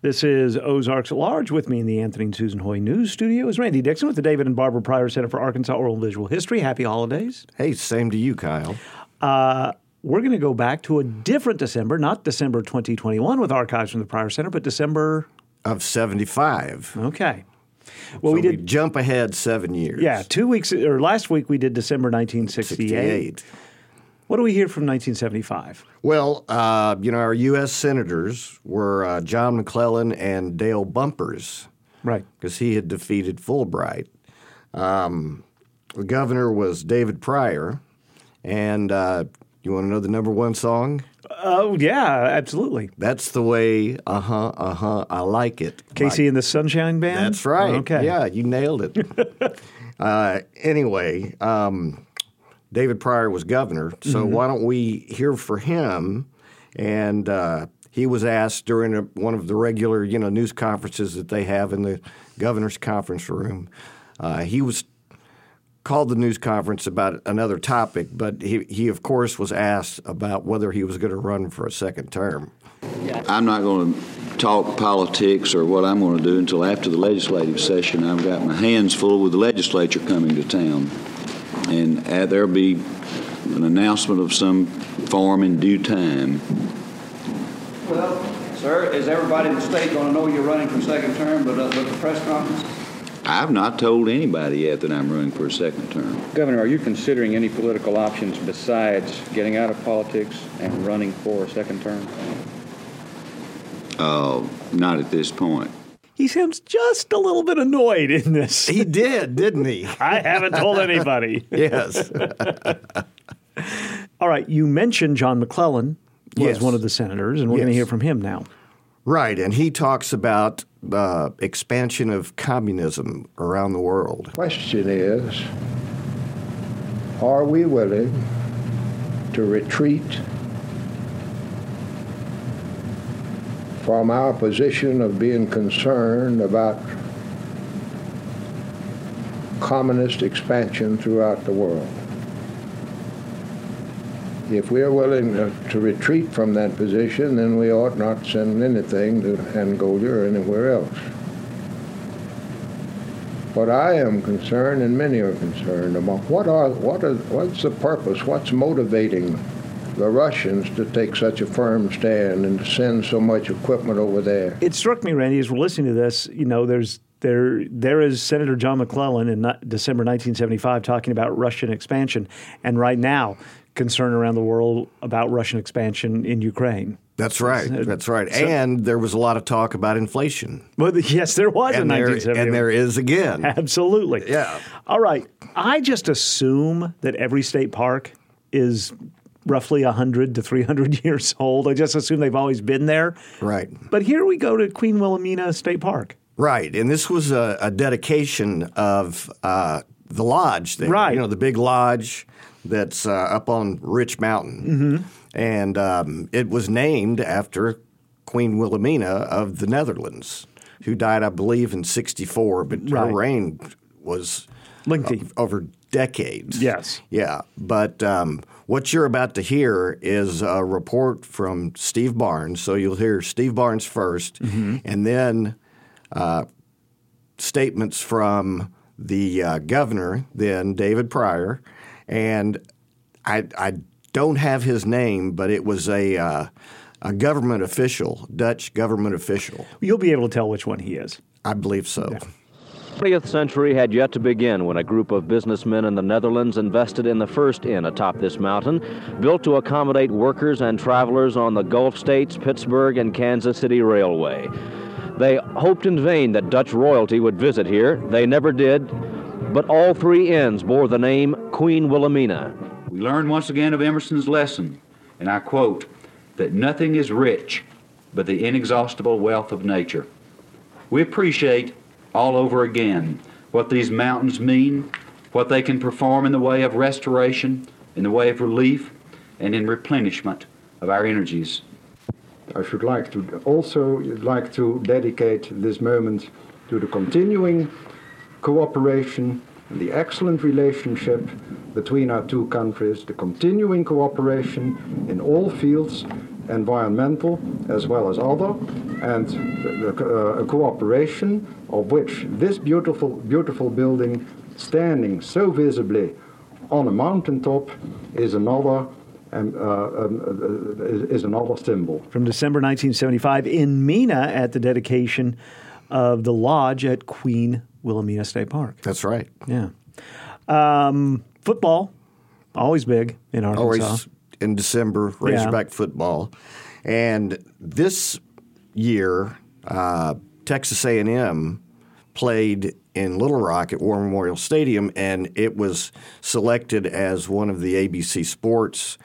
This is Ozarks at Large. With me in the Anthony and Susan Hoy News Studio is Randy Dixon with the David and Barbara Pryor Center for Arkansas Oral and Visual History. Happy holidays. Hey, same to you, Kyle. Uh, we're going to go back to a different December, not December 2021 with archives from the Pryor Center, but December. Of 75. Okay. Well, So we did. jump ahead seven years. yeah, two weeks or last week we did December 1968. 68. What do we hear from 1975? Well, uh, you know, our U.S. senators were uh, John McClellan and Dale Bumpers Right. because he had defeated Fulbright. Um, the governor was David Pryor. And uh, you want to know the number one song? Oh yeah, absolutely. That's the way, uh huh, uh huh, I like it. KC and the Sunshine Band. That's right. Okay. Yeah, you nailed it. uh, anyway, um, David Pryor was governor, so Mm-hmm. why don't we hear for him? And uh, he was asked during a, one of the regular, you know, news conferences that they have in the governor's conference room. Uh, he was called the news conference about another topic, but he, he of course was asked about whether he was going to run for a second term. I'm not going to talk politics or what I'm going to do until after the legislative session. I've got my hands full with the legislature coming to town. And uh, there'll be an announcement of some form in due time. Well, sir, is everybody in the state going to know you're running for second term, but, uh, but the press conference? I've not told anybody yet that I'm running for a second term. Governor, are you considering any political options besides getting out of politics and running for a second term? Uh, not at this point. He sounds just a little bit annoyed in this. He did, didn't he? I haven't told anybody. yes. All right, you mentioned John McClellan was Yes. one of the senators, and we're going to hear from him now. Right, and he talks about uh, expansion of communism around the world. Question is, are we willing to retreat from our position of being concerned about communist expansion throughout the world? If we are willing to, retreat from that position, then we ought not send anything to Angola or anywhere else. What I am concerned, and many are concerned about, what are what are what's the purpose? What's motivating the Russians to take such a firm stand and to send so much equipment over there? It struck me, Randy, as we're listening to this. You know, there's there there is Senator John McClellan in not- December 1975 talking about Russian expansion, and right now concern around the world about Russian expansion in Ukraine. That's right. That's right. and there was a lot of talk about inflation. Well, yes, there was in And there, 1975. and there is again. Absolutely. Yeah. All right. I just assume that every state park is roughly 100 to 300 years old. I just assume they've always been there. Right. But here we go to Queen Wilhelmina State Park. Right. And this was a, a dedication of uh, the lodge there. Right. You know, the big lodge that's uh, up on Rich Mountain. Mm-hmm. And um, it was named after Queen Wilhelmina of the Netherlands, who died, I believe, in 64, but Right. her reign was Lengthy. over decades. Yes. Yeah. But um, what you're about to hear is a report from Steve Barnes. So you'll hear Steve Barnes 1st Mm-hmm. and then uh, statements from the uh, governor, then David Pryor, and I, I don't have his name, but it was a uh, a government official, Dutch government official. You'll be able to tell which one he is. I believe so. The 20th century had yet to begin when a group of businessmen in the Netherlands invested in the first inn atop this mountain, built to accommodate workers and travelers on the Gulf States, Pittsburg, and Kansas City Railway. They hoped in vain that Dutch royalty would visit here. They never did, but all three inns bore the name Queen Wilhelmina. We learn once again of Emerson's lesson, and I quote, that nothing is rich but the inexhaustible wealth of nature. We appreciate all over again what these mountains mean, what they can perform in the way of restoration, in the way of relief, and in replenishment of our energies. I should like to also like to dedicate this moment to the continuing cooperation and the excellent relationship between our two countries, the continuing cooperation in all fields, environmental as well as other, and the, the, uh, a cooperation of which this beautiful, beautiful building standing so visibly on a mountaintop is another um, uh, um, uh, is, is another symbol. From December 1975 in Mena at the dedication of the lodge at Queen Wilhelmina State Park. That's right. Yeah. Um, football, always big in Arkansas. Always in December, Razorback football, and this year, uh, Texas A&M played in Little Rock at War Memorial Stadium, and it was selected as one of the ABC Sports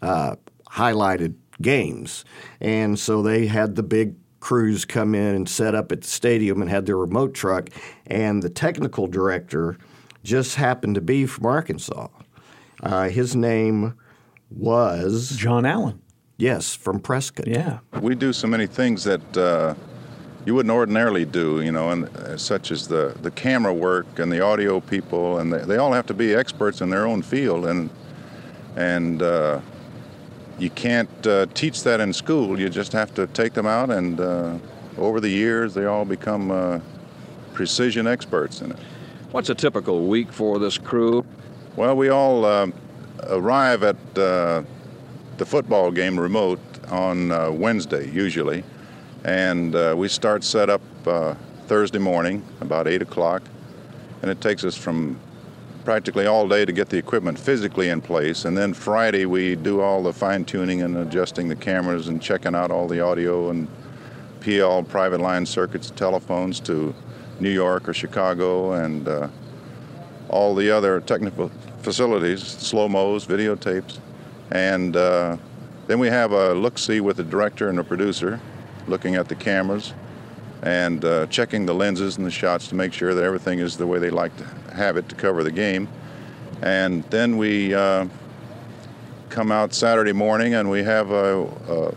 uh, highlighted games. And so they had the big crews come in and set up at the stadium and had their remote truck, and the technical director just happened to be from Arkansas. Uh, his name was John Allen. Yes, from Prescott. Yeah. We do so many things that uh, you wouldn't ordinarily do, you know, and uh, such as the, the camera work and the audio people, and they, they all have to be experts in their own field, and and uh, you can't uh, teach that in school. You just have to take them out, and uh, over the years, they all become uh, precision experts in it. What's a typical week for this crew? Well, we all uh, arrive at uh, the football game remote on uh, Wednesday, usually, and uh, we start set up uh, Thursday morning about 8 o'clock, and it takes us from practically all day to get the equipment physically in place, and then Friday we do all the fine tuning and adjusting the cameras and checking out all the audio and PL private line circuits, telephones to New York or Chicago, and uh, all the other technical facilities, slow mos, videotapes, and uh, then we have a look see with the director and the producer, looking at the cameras and uh, checking the lenses and the shots to make sure that everything is the way they like to have it to cover the game. And then we uh, come out Saturday morning and we have a, a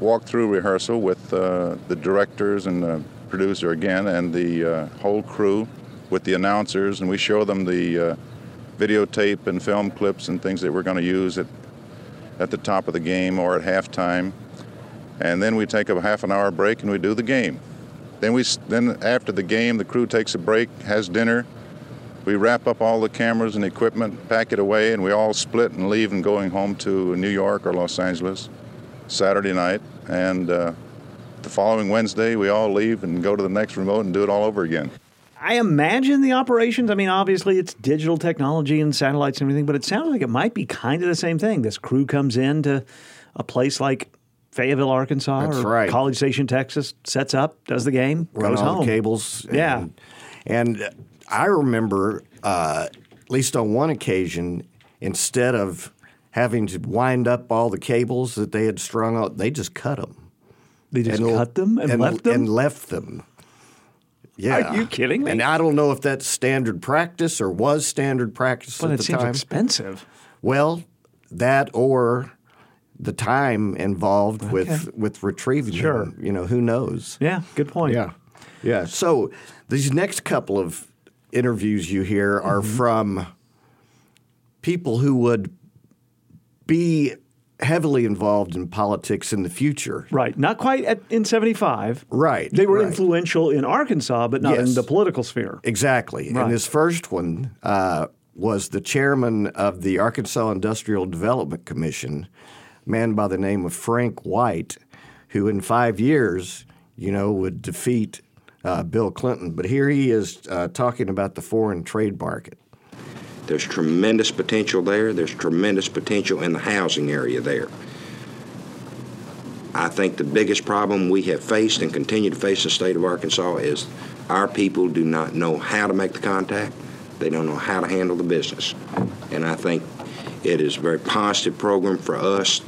walk-through rehearsal with uh, the directors and the producer again and the uh, whole crew with the announcers, and we show them the uh, videotape and film clips and things that we're going to use at at the top of the game or at halftime. And then we take a half an hour break and we do the game. Then we then after the game, the crew takes a break, has dinner. We wrap up all the cameras and equipment, pack it away, and we all split and leave and going home to New York or Los Angeles Saturday night. And uh, the following Wednesday, we all leave and go to the next remote and do it all over again. I imagine the operations. I mean, obviously it's digital technology and satellites and everything, but it sounds like it might be kind of the same thing. This crew comes in to a place like Fayetteville, Arkansas, That's or right. College Station, Texas, sets up, does the game, run goes home. the cables. Yeah. And, and I remember, uh, at least on one occasion, instead of having to wind up all the cables that they had strung out, they just cut them. They just And- cut them and, left them. And left them. Yeah. Are you kidding me? And I don't know if that's standard practice or was standard practice but at it the seems time. expensive. Well, that or the time involved with with retrieving Sure. them. You know, who knows? Yeah, good point. Yeah. Yeah. So these next couple of interviews you hear are Mm-hmm. from people who would be heavily involved in politics in the future. Right. Not quite at, in 75. Right. They were right. influential in Arkansas, but not in the political sphere. Exactly. Right. And this first one uh, was the chairman of the Arkansas Industrial Development Commission, a man by the name of Frank White, who in five years, you know, would defeat uh, Bill Clinton. But here he is uh, talking about the foreign trade market. There's tremendous potential there. There's tremendous potential in the housing area there. I think the biggest problem we have faced and continue to face in the state of Arkansas is our people do not know how to make the contact. They don't know how to handle the business. And I think it is a very positive program for us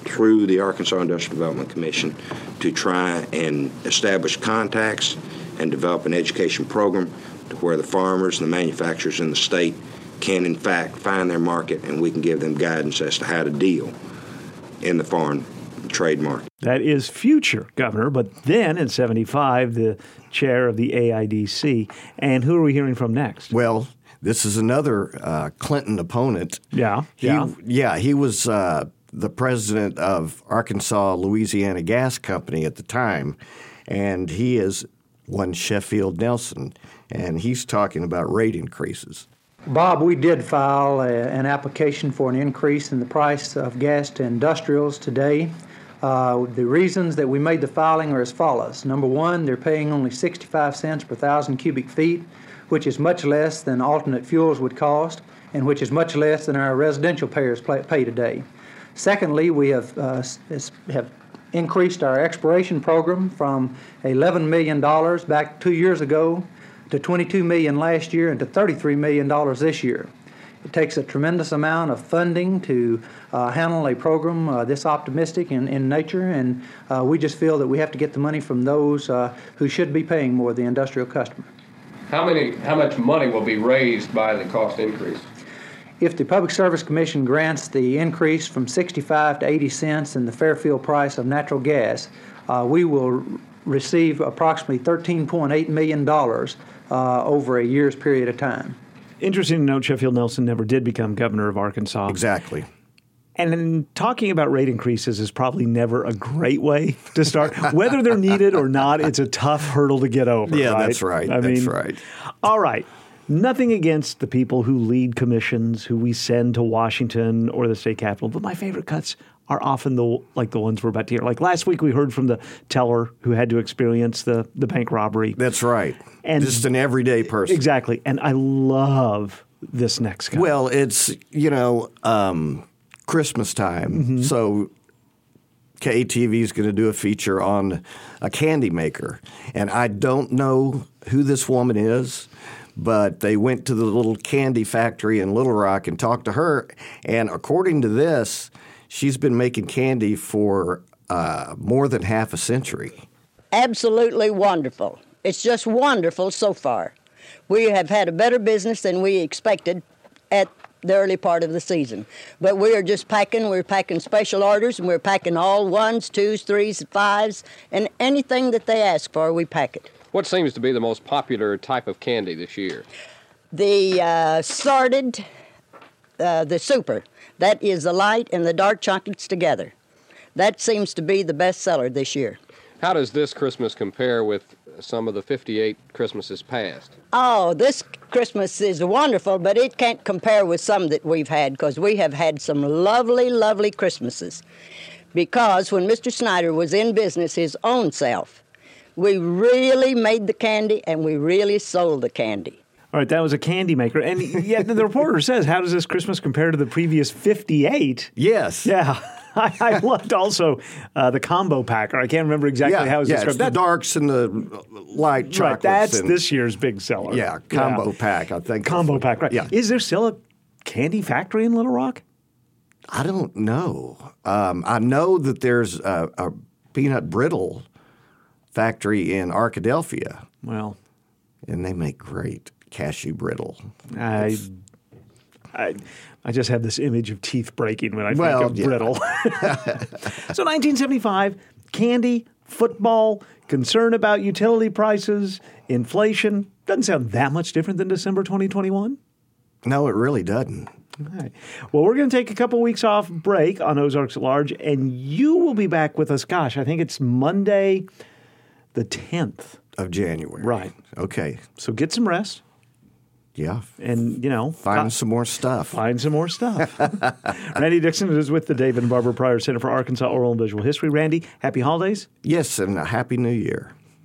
through the Arkansas Industrial Development Commission to try and establish contacts and develop an education program to where the farmers and the manufacturers in the state can in fact find their market and we can give them guidance as to how to deal in the foreign trade market. That is future governor, but then in 75, the chair of the AIDC. And who are we hearing from next? Well, this is another uh, Clinton opponent. Yeah, He, yeah. yeah, he was uh, the president of Arkansas Louisiana Gas Company at the time, and he is one Sheffield Nelson, and he's talking about rate increases. Bob, we did file a, an application for an increase in the price of gas to industrials today. Uh, the reasons that we made the filing are as follows. Number one, they're paying only 65 cents per thousand cubic feet, which is much less than alternate fuels would cost, and which is much less than our residential payers pay today. Secondly, we have, uh, have increased our exploration program from $11 million back two years ago to 22 million last year and to 33 million dollars this year. It takes a tremendous amount of funding to uh, handle a program uh, this optimistic in, in nature, and uh, we just feel that we have to get the money from those uh, who should be paying more, the industrial customer. How many? How much money will be raised by the cost increase? If the Public Service Commission grants the increase from 65 to 80 cents in the Fairfield price of natural gas, uh, we will receive approximately $13.8 million uh, over a year's period of time. Interesting to note, Sheffield Nelson never did become governor of Arkansas. Exactly. And in talking about rate increases is probably never a great way to start. Whether they're needed or not, it's a tough hurdle to get over. Yeah, right? that's right. I that's mean, right. All right. Nothing against the people who lead commissions, who we send to Washington or the state capitol, but my favorite cuts are often the like the ones we're about to hear. Like last week, we heard from the teller who had to experience the the bank robbery. That's right. And just an everyday person. Exactly. And I love this next cut. Well, it's you know um, Christmas time, Mm-hmm. so KTV is going to do a feature on a candy maker, and I don't know who this woman is. But they went to the little candy factory in Little Rock and talked to her. And according to this, she's been making candy for uh, more than half a century. Absolutely wonderful. It's just wonderful so far. We have had a better business than we expected at the early part of the season. But we are just packing, we're packing special orders, and we're packing all ones, twos, threes, fives, and anything that they ask for, we pack it. What seems to be the most popular type of candy this year? The uh, sorted, uh, the super. That is the light and the dark chocolates together. That seems to be the best seller this year. How does this Christmas compare with some of the 58 Christmases past? Oh, this Christmas is wonderful, but it can't compare with some that we've had because we have had some lovely, lovely Christmases. Because when Mr. Snyder was in business his own self, we really made the candy and we really sold the candy. All right, that was a candy maker. And yet the reporter says, How does this Christmas compare to the previous 58? Yes. Yeah. I, I loved also uh, the combo packer. I can't remember exactly yeah, how it's yeah, described. It's the darks and the light chocolates. Right, that's and, this year's big seller. Yeah, combo yeah. pack, I think. Combo pack, right. Yeah. Is there still a candy factory in Little Rock? I don't know. Um, I know that there's a, a peanut brittle factory in Arkadelphia. Well, and they make great cashew brittle. I, I, I just have this image of teeth breaking when I think well, of yeah. brittle. so 1975, candy, football, concern about utility prices, inflation. Doesn't sound that much different than December 2021. No, it really doesn't. All right. Well, we're going to take a couple weeks off break on Ozarks at Large, and you will be back with us. Gosh, I think it's Monday, the 10th of January. Right. Okay. So get some rest. Yeah. And, you know, find some more stuff. Find some more stuff. Randy Dixon is with the David and Barbara Pryor Center for Arkansas Oral and Visual History. Randy, happy holidays. Yes, and a happy new year.